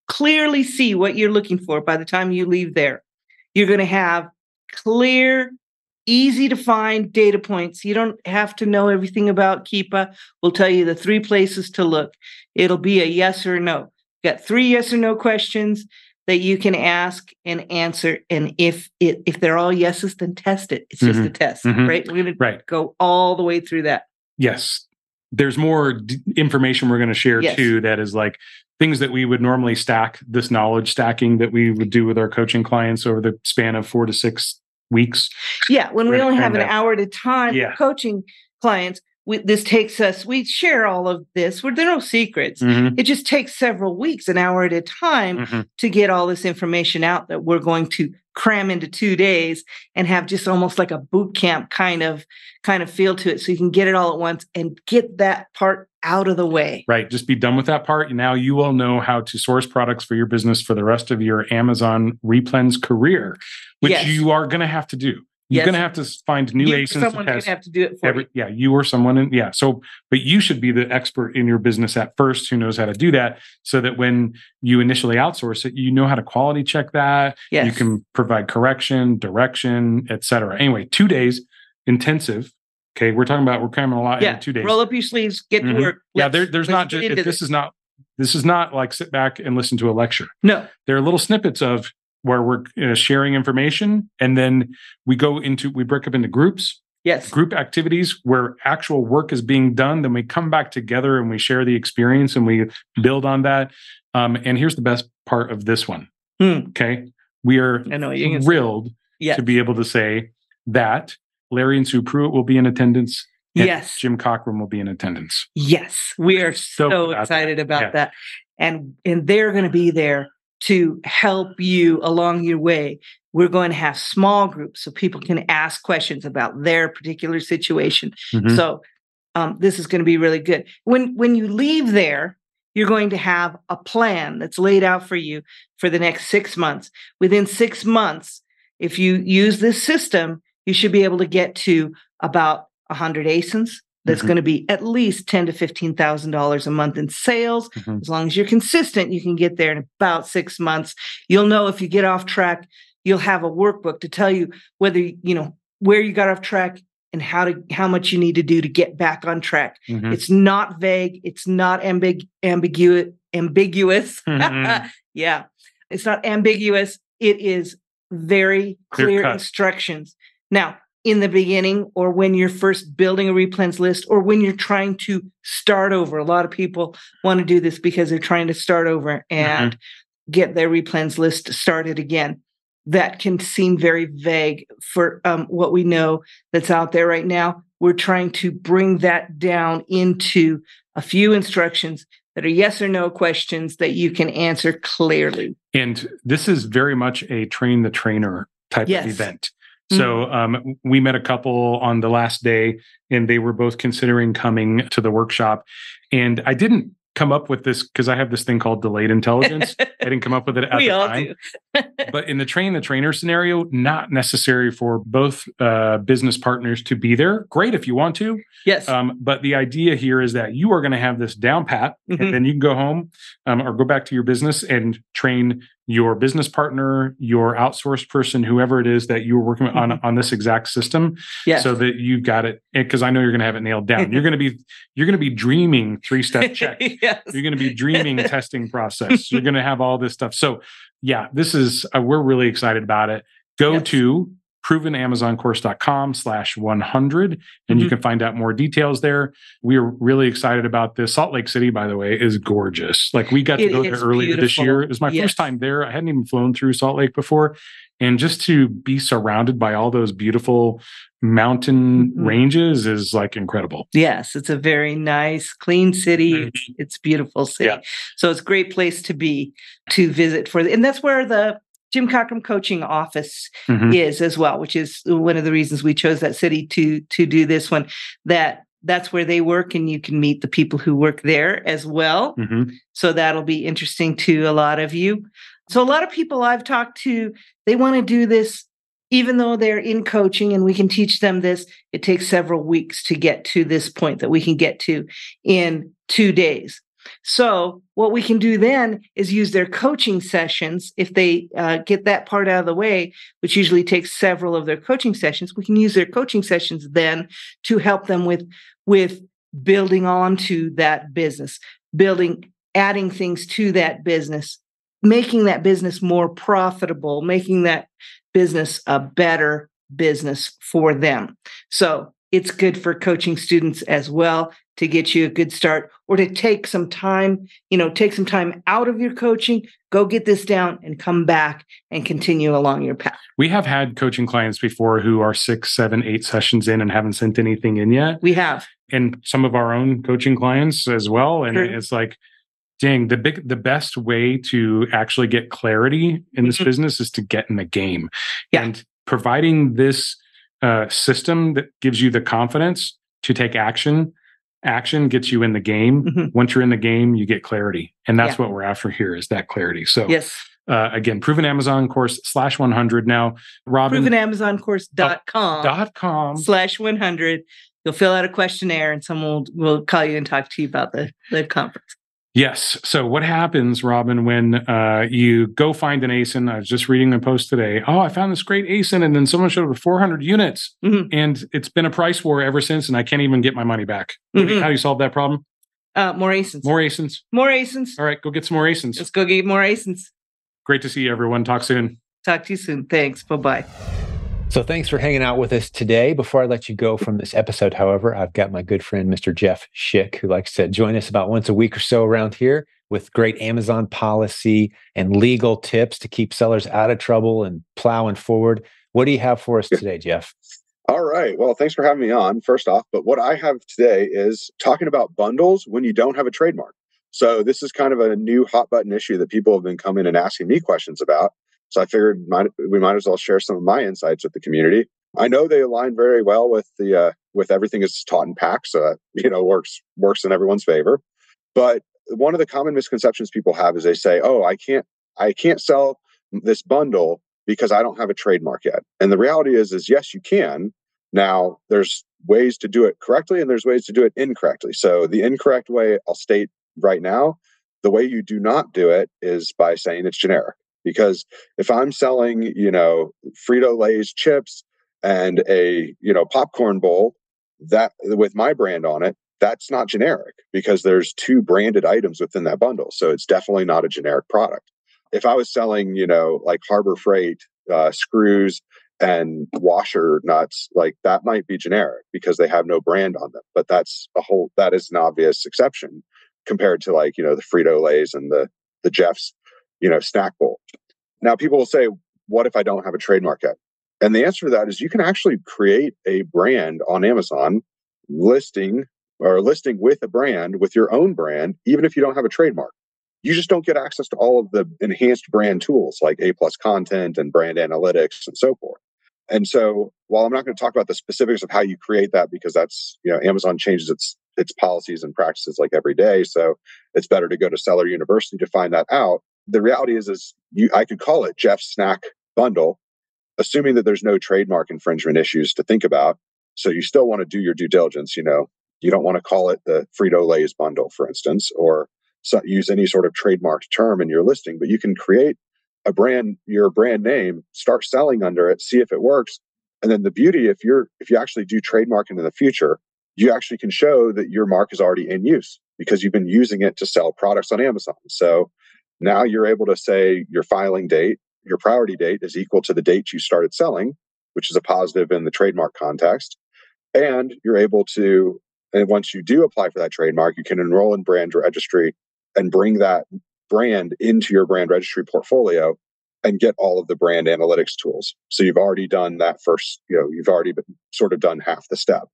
clearly see what you're looking for by the time you leave there. You're going to have clear, easy to find data points. You don't have to know everything about Keepa. We'll tell you the three places to look. It'll be a yes or no got three yes or no questions that you can ask and answer. And if it if they're all yeses, then test it. It's just mm-hmm. a test, mm-hmm. right? We're going right. to go all the way through that. Yes. There's more d- information we're going to share yes. too that is like things that we would normally stack this knowledge stacking that we would do with our coaching clients over the span of four to six weeks. Yeah, when we only have an hour at a time yeah. coaching clients, we, this takes us we share all of this where there are no secrets mm-hmm. it just takes several weeks an hour at a time mm-hmm. to get all this information out that we're going to cram into two days and have just almost like a boot camp kind of kind of feel to it so you can get it all at once and get that part out of the way right just be done with that part And now you will know how to source products for your business for the rest of your amazon replens career which yes. you are going to have to do you're yes. going to have to find new you, ASINs. Someone's going to have to do it for every, you. Yeah, you or someone. In, yeah. So, but you should be the expert in your business at first who knows how to do that so that when you initially outsource it, you know how to quality check that. Yes. You can provide correction, direction, etc. Anyway, two days intensive. Okay. We're talking about, we're cramming a lot yeah. in two days. Roll up your sleeves, get mm-hmm. to work. Let's, yeah. There, there's not just, this, this is not, this is not like sit back and listen to a lecture. No. There are little snippets of where we're uh, sharing information and then we go into we break up into groups. Yes. Group activities where actual work is being done then we come back together and we share the experience and we build on that. Um, and here's the best part of this one. Hmm. okay? We are I know, thrilled yes. to be able to say that larry and sue pruitt will be in attendance yes. Jim cockrum will be in attendance. Yes. We are so, so excited that. about yeah. that. And and they're going to be there to help you along your way. We're going to have small groups so people can ask questions about their particular situation. Mm-hmm. So um, this is going to be really good. When when you leave there, you're going to have a plan that's laid out for you for the next six months. Within six months, if you use this system, you should be able to get to about 100 ASINs, that's mm-hmm. going to be at least ten to fifteen thousand dollars a month in sales. Mm-hmm. As long as you're consistent, you can get there in about six months. You'll know if you get off track. You'll have a workbook to tell you whether you know where you got off track and how to how much you need to do to get back on track. Mm-hmm. It's not vague. It's not ambig- ambiguous. Ambiguous. Mm-hmm. [laughs] yeah, it's not ambiguous. It is very clear, clear instructions. Now, in the beginning or when you're first building a replens list or when you're trying to start over. A lot of people want to do this because they're trying to start over and mm-hmm. get their replens list started again. That can seem very vague for um, what we know that's out there right now. We're trying to bring that down into a few instructions that are yes or no questions that you can answer clearly. And this is very much a train the trainer type yes. of event. So mm-hmm. um, we met a couple on the last day, and they were both considering coming to the workshop. And I didn't come up with this because I have this thing called delayed intelligence. I didn't come up with it [laughs] at we the all time. Do. [laughs] but in the train the trainer scenario, not necessary for both uh, business partners to be there. Great if you want to. Yes. Um, but the idea here is that you are going to have this down pat, mm-hmm. and then you can go home um, or go back to your business and train your business partner, your outsourced person, whoever it is that you're working mm-hmm. on on this exact system, yes. so that you've got it. Because I know you're going to have it nailed down. you're going to be you're going to be dreaming three step [laughs] check. yes. You're going to be dreaming [laughs] testing process. You're going to have all this stuff. So yeah, this is uh, we're really excited about it. Go yes. to provenamazoncourse.com slash 100 and mm-hmm. you can find out more details there we are really excited about this salt lake city by the way is gorgeous like we got to it go there earlier beautiful. this year it was my yes. first time there i hadn't even flown through salt lake before and just to be surrounded by all those beautiful mountain mm-hmm. ranges is like incredible yes it's a very nice clean city mm-hmm. it's beautiful city yeah. so it's a great place to be to visit for and that's where the Jim Cockrum coaching office mm-hmm. is as well, which is one of the reasons we chose that city to to do this one. That that's where they work, and you can meet the people who work there as well. Mm-hmm. So that'll be interesting to a lot of you. So a lot of people I've talked to, they want to do this even though they're in coaching and we can teach them this, it takes several weeks to get to this point that we can get to in two days. So, what we can do then is use their coaching sessions. If they uh, get that part out of the way, which usually takes several of their coaching sessions, we can use their coaching sessions then to help them with with building on to that business, building, adding things to that business, making that business more profitable, making that business a better business for them. So it's good for coaching students as well to get you a good start or to take some time, you know, take some time out of your coaching, go get this down and come back and continue along your path. We have had coaching clients before who are six, seven, eight sessions in and haven't sent anything in yet. We have. And some of our own coaching clients as well. And sure. it's like, dang, the big the best way to actually get clarity in this mm-hmm. business is to get in the game. Yeah. And providing this uh, system that gives you the confidence to take action action gets you in the game. Mm-hmm. Once you're in the game, you get clarity. And that's yeah. what we're after here is that clarity. So yes. Uh, again, proven Amazon course slash 100. Now, Robin. ProvenAmazonCourse.com. dot com slash 100. You'll fill out a questionnaire and someone will, will call you and talk to you about the, the conference. Yes. So what happens, Robin, when uh, you go find an ASIN? I was just reading a post today. Oh, I found this great ASIN, and then someone showed up with 400 units, mm-hmm. and it's been a price war ever since, and I can't even get my money back. Mm-hmm. How do you solve that problem? Uh, more ASINs. More ASINs. More ASINs. All right, go get some more ASINs. Let's go get more ASINs. Great to see you, everyone. Talk soon. Talk to you soon. Thanks. Bye bye. So thanks for hanging out with us today. Before I let you go from this episode, however, I've got my good friend, Mr. Jeff Schick, who likes to join us about once a week or so around here with great Amazon policy and legal tips to keep sellers out of trouble and plowing forward. What do you have for us today, Jeff? All right. Well, thanks for having me on, first off. But what I have today is talking about bundles when you don't have a trademark. So, this is kind of a new hot button issue that people have been coming and asking me questions about. So I figured might, we might as well share some of my insights with the community. I know they align very well with the uh, with everything is taught in PAX, so that, [laughs] you know works works in everyone's favor. But one of the common misconceptions people have is they say, "Oh, I can't I can't sell this bundle because I don't have a trademark yet." And the reality is is yes, you can. Now, there's ways to do it correctly and there's ways to do it incorrectly. So the incorrect way I'll state right now, the way you do not do it is by saying it's generic because if i'm selling you know frito lay's chips and a you know popcorn bowl that with my brand on it that's not generic because there's two branded items within that bundle. So it's definitely not a generic product. If i was selling you know like harbor freight uh, screws and washer nuts like that might be generic because they have no brand on them but that's a whole that is an obvious exception compared to like you know the frito lays and the the jeff's you know, snack bowl. Now, people will say, what if I don't have a trademark yet? And the answer to that is you can actually create a brand on Amazon listing or listing with a brand with your own brand, even if you don't have a trademark. You just don't get access to all of the enhanced brand tools like A plus content and brand analytics and so forth. And so while I'm not going to talk about the specifics of how you create that because that's, you know, Amazon changes its its policies and practices like every day. So it's better to go to Seller University to find that out. The reality is, is you, I could call it Jeff's Snack Bundle, assuming that there's no trademark infringement issues to think about. So you still want to do your due diligence. You know, you don't want to call it the Frito Lay's bundle, for instance, or so use any sort of trademarked term in your listing. But you can create a brand, your brand name, start selling under it, see if it works, and then the beauty, if you're if you actually do trademarking in the future, you actually can show that your mark is already in use because you've been using it to sell products on Amazon. So now you're able to say your filing date, your priority date is equal to the date you started selling, which is a positive in the trademark context. And you're able to, and once you do apply for that trademark, you can enroll in brand registry and bring that brand into your brand registry portfolio and get all of the brand analytics tools. So you've already done that first, you know, you've already been sort of done half the step.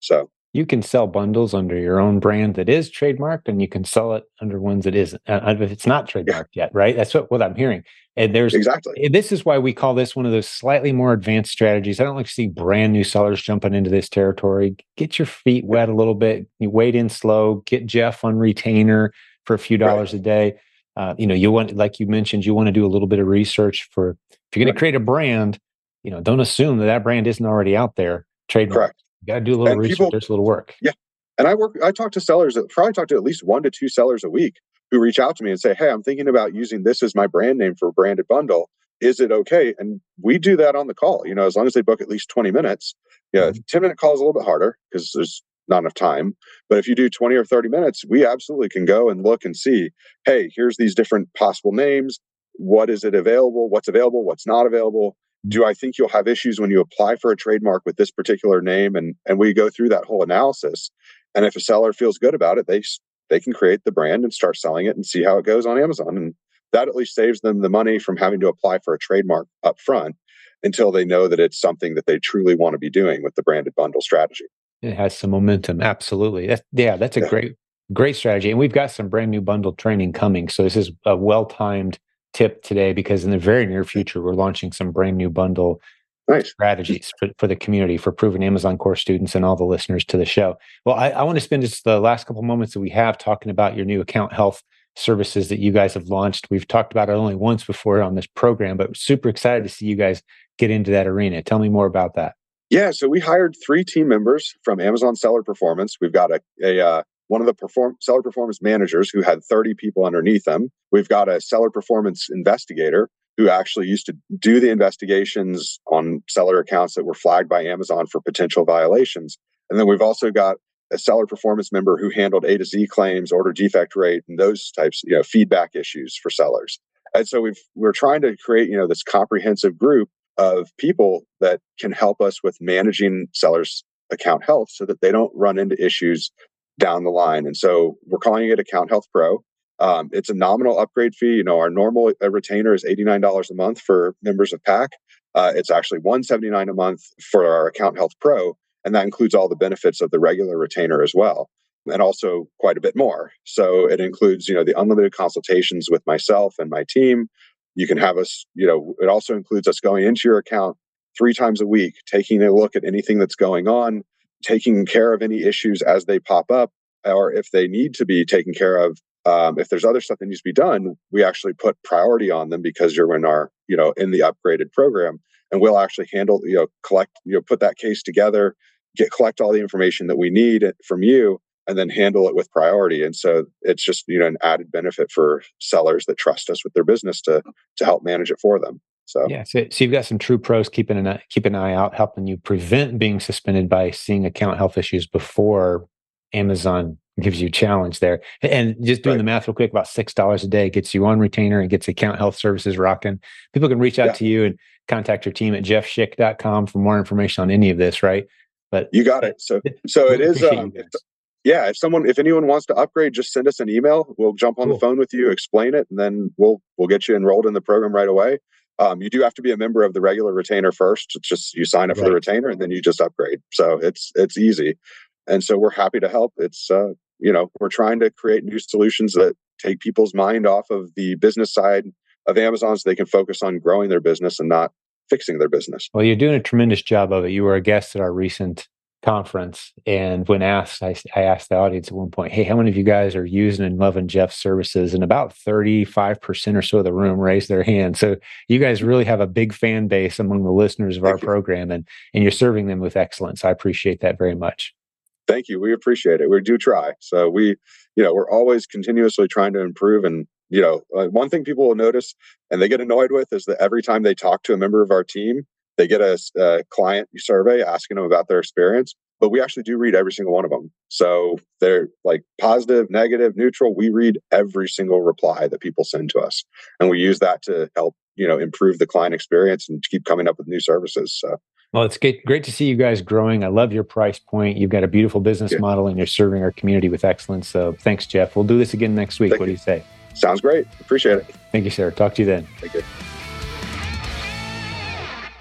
So you can sell bundles under your own brand that is trademarked and you can sell it under ones that isn't uh, if it's not trademarked yeah. yet right? That's what, what i'm hearing. And there's exactly. this is why we call this one of those slightly more advanced strategies. I don't like to see brand new sellers jumping into this territory. Get your feet wet a little bit. You wait in slow. Get jeff on retainer for a few dollars right. a day. Uh, you know you want like you mentioned you want to do a little bit of research for if you're going right. to create a brand you know don't assume that that brand isn't already out there trademark Correct. You got to do a little and research people, there's a little work yeah and i work i talk to sellers probably talk to at least one to two sellers a week who reach out to me and say hey i'm thinking about using this as my brand name for a branded bundle is it okay and we do that on the call you know as long as they book at least 20 minutes yeah mm-hmm. 10 minute call is a little bit harder because there's not enough time. But if you do 20 or 30 minutes, we absolutely can go and look and see, hey, here's these different possible names. What is it available? What's available? What's not available? Do I think you'll have issues when you apply for a trademark with this particular name? And and we go through that whole analysis. And if a seller feels good about it, they they can create the brand and start selling it and see how it goes on Amazon. And that at least saves them the money from having to apply for a trademark up front until they know that it's something that they truly want to be doing with the branded bundle strategy. It has some momentum. Absolutely. That's, yeah, that's a yeah. great, great strategy. And we've got some brand new bundle training coming. So this is a well timed tip today because in the very near future, we're launching some brand new bundle nice. strategies for, for the community, for proven Amazon course students and all the listeners to the show. Well, I, I want to spend just the last couple moments that we have talking about your new account health services that you guys have launched. We've talked about it only once before on this program, but super excited to see you guys get into that arena. Tell me more about that. Yeah, so we hired three team members from Amazon Seller Performance. We've got a, a uh, one of the perform seller performance managers who had 30 people underneath them. We've got a seller performance investigator who actually used to do the investigations on seller accounts that were flagged by Amazon for potential violations. And then we've also got a seller performance member who handled A to Z claims, order defect rate, and those types, you know, feedback issues for sellers. And so we've we're trying to create, you know, this comprehensive group of people that can help us with managing sellers' account health so that they don't run into issues down the line. And so we're calling it Account Health Pro. Um, it's a nominal upgrade fee. You know, our normal uh, retainer is $89 a month for members of PAC. Uh, it's actually 179 a month for our Account Health Pro. And that includes all the benefits of the regular retainer as well and also quite a bit more. So it includes, you know, the unlimited consultations with myself and my team, you can have us, you know, it also includes us going into your account three times a week, taking a look at anything that's going on, taking care of any issues as they pop up, or if they need to be taken care of. Um, if there's other stuff that needs to be done, we actually put priority on them because you're in our, you know, in the upgraded program, and we'll actually handle, you know, collect, you know, put that case together, get collect all the information that we need from you, and then handle it with priority. And so it's just you know an added benefit for sellers that trust us with their business to to help manage it for them. So yeah, so, so you've got some true pros keeping an eye, keep an eye out, helping you prevent being suspended by seeing account health issues before Amazon gives you a challenge there. And just doing right. the math real quick, about six dollars a day gets you on retainer and gets account health services rocking. People can reach out yeah. to you and contact your team at jeffschick.com for more information on any of this, right? But you got it. So so it is um, yeah, if someone, if anyone wants to upgrade, just send us an email. We'll jump on cool. the phone with you, explain it, and then we'll we'll get you enrolled in the program right away. Um, you do have to be a member of the regular retainer first. It's just you sign up right. for the retainer and then you just upgrade. So it's it's easy, and so we're happy to help. It's uh, you know we're trying to create new solutions that take people's mind off of the business side of Amazon so they can focus on growing their business and not fixing their business. Well, you're doing a tremendous job of it. You were a guest at our recent conference. And when asked, I, I, asked the audience at one point, Hey, how many of you guys are using and loving Jeff's services? And about 35% or so of the room raised their hand. So you guys really have a big fan base among the listeners of Thank our you. program and, and you're serving them with excellence. I appreciate that very much. Thank you. We appreciate it. We do try. So we, you know, we're always continuously trying to improve and you know, uh, one thing people will notice and they get annoyed with is that every time they talk to a member of our team, they get a, a client survey asking them about their experience, but we actually do read every single one of them. So they're like positive, negative, neutral. We read every single reply that people send to us, and we use that to help you know improve the client experience and keep coming up with new services. So. Well, it's great, great to see you guys growing. I love your price point. You've got a beautiful business yeah. model and you're serving our community with excellence. So thanks, Jeff. We'll do this again next week. Thank what you. do you say? Sounds great. Appreciate it. Thank you, sir. Talk to you then. Thank you.